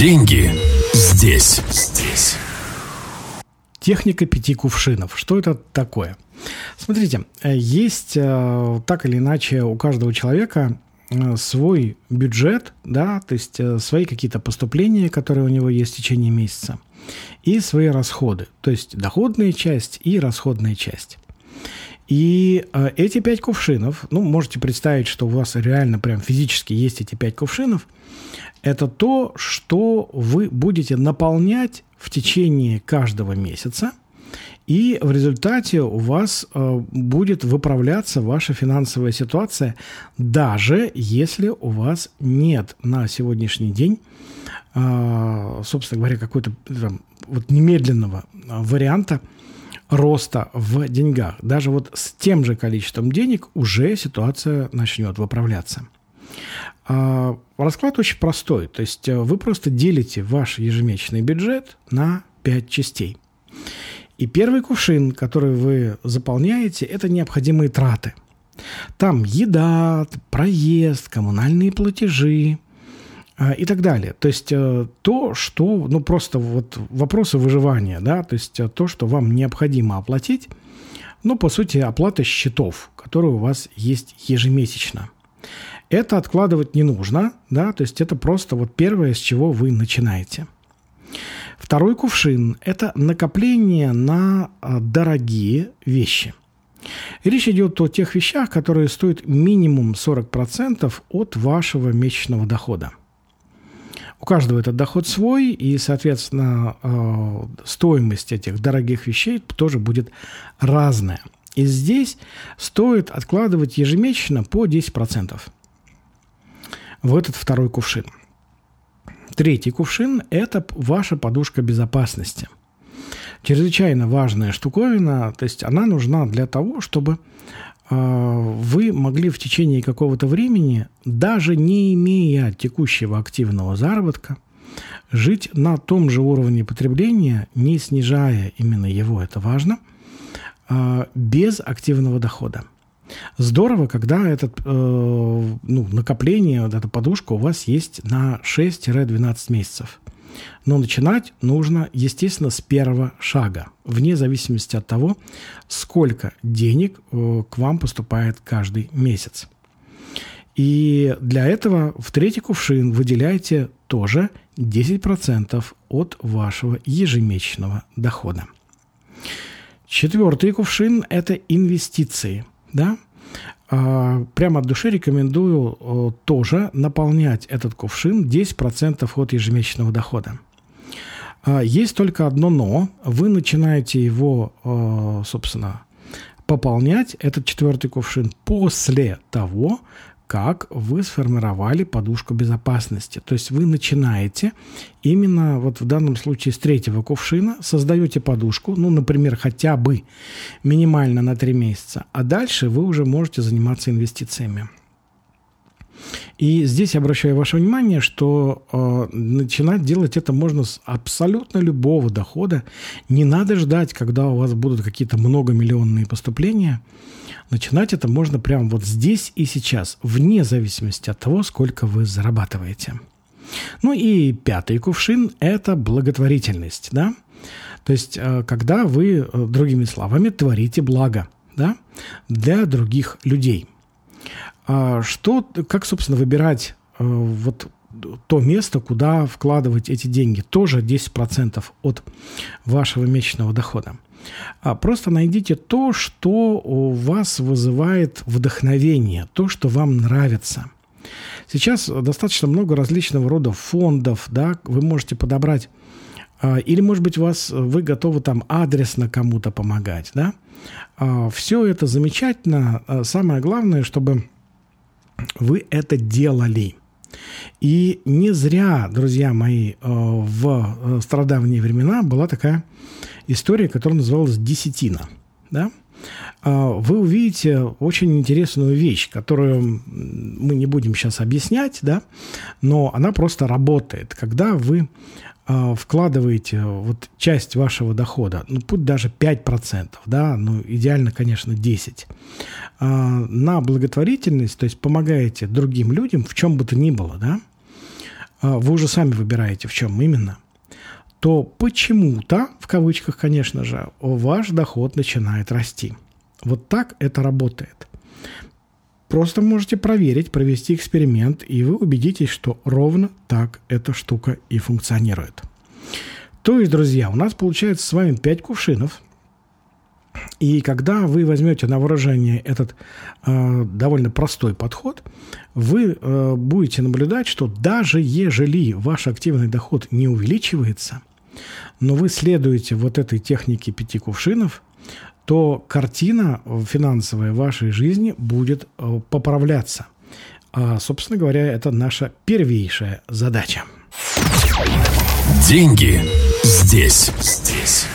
Деньги здесь. Здесь. Техника пяти кувшинов. Что это такое? Смотрите, э, есть э, так или иначе у каждого человека э, свой бюджет, да, то есть свои какие-то поступления, которые у него есть в течение месяца, и свои расходы, то есть доходная часть и расходная часть. И э, эти пять кувшинов, ну, можете представить, что у вас реально прям физически есть эти пять кувшинов, это то, что вы будете наполнять в течение каждого месяца, и в результате у вас э, будет выправляться ваша финансовая ситуация, даже если у вас нет на сегодняшний день, э, собственно говоря, какой-то вот немедленного варианта – роста в деньгах. Даже вот с тем же количеством денег уже ситуация начнет выправляться. А, расклад очень простой. То есть э, вы просто делите ваш ежемесячный бюджет на 5 частей. И первый кувшин, который вы заполняете, это необходимые траты. Там еда, проезд, коммунальные платежи, и так далее. То есть э, то, что, ну просто вот вопросы выживания, да, то есть э, то, что вам необходимо оплатить, ну, по сути, оплата счетов, которые у вас есть ежемесячно. Это откладывать не нужно, да, то есть это просто вот первое, с чего вы начинаете. Второй кувшин – это накопление на э, дорогие вещи. Речь идет о тех вещах, которые стоят минимум 40% от вашего месячного дохода. У каждого этот доход свой, и, соответственно, э, стоимость этих дорогих вещей тоже будет разная. И здесь стоит откладывать ежемесячно по 10% в этот второй кувшин. Третий кувшин – это ваша подушка безопасности. Чрезвычайно важная штуковина, то есть она нужна для того, чтобы вы могли в течение какого-то времени, даже не имея текущего активного заработка, жить на том же уровне потребления, не снижая именно его, это важно, а, без активного дохода. Здорово, когда это э, ну, накопление, вот эта подушка у вас есть на 6-12 месяцев. Но начинать нужно, естественно, с первого шага, вне зависимости от того, сколько денег э, к вам поступает каждый месяц. И для этого в третий кувшин выделяйте тоже 10% от вашего ежемесячного дохода. Четвертый кувшин – это инвестиции. Да? А, прямо от души рекомендую тоже наполнять этот кувшин 10% от ежемесячного дохода. А, есть только одно «но». Вы начинаете его, собственно, пополнять, этот четвертый кувшин, после того, как вы сформировали подушку безопасности. То есть вы начинаете именно вот в данном случае с третьего кувшина, создаете подушку, ну, например, хотя бы минимально на три месяца, а дальше вы уже можете заниматься инвестициями. И здесь я обращаю ваше внимание, что э, начинать делать это можно с абсолютно любого дохода. Не надо ждать, когда у вас будут какие-то многомиллионные поступления. Начинать это можно прямо вот здесь и сейчас, вне зависимости от того, сколько вы зарабатываете. Ну и пятый кувшин – это благотворительность, да? То есть, э, когда вы, э, другими словами, творите благо, да, для других людей. А что, как, собственно, выбирать э, вот то место, куда вкладывать эти деньги? Тоже 10% от вашего месячного дохода. А просто найдите то, что у вас вызывает вдохновение, то, что вам нравится. Сейчас достаточно много различного рода фондов, да, вы можете подобрать а, или, может быть, вас, вы готовы там адресно кому-то помогать, да? Все это замечательно. Самое главное, чтобы вы это делали. И не зря, друзья мои, в страдавние времена была такая история, которая называлась «Десятина». Да? А, вы увидите очень интересную вещь, которую мы не будем сейчас объяснять, да, но она просто работает. Когда вы а, вкладываете вот часть вашего дохода, ну, путь даже 5%, да, ну, идеально, конечно, 10%, а, на благотворительность, то есть помогаете другим людям в чем бы то ни было, да, вы уже сами выбираете, в чем именно, то почему-то, в кавычках, конечно же, ваш доход начинает расти. Вот так это работает. Просто можете проверить, провести эксперимент, и вы убедитесь, что ровно так эта штука и функционирует. То есть, друзья, у нас получается с вами 5 кувшинов. И когда вы возьмете на выражение этот э, довольно простой подход, вы э, будете наблюдать, что даже ежели ваш активный доход не увеличивается, но вы следуете вот этой технике пяти кувшинов, то картина финансовая вашей жизни будет э, поправляться. А, собственно говоря, это наша первейшая задача. Деньги здесь. Здесь.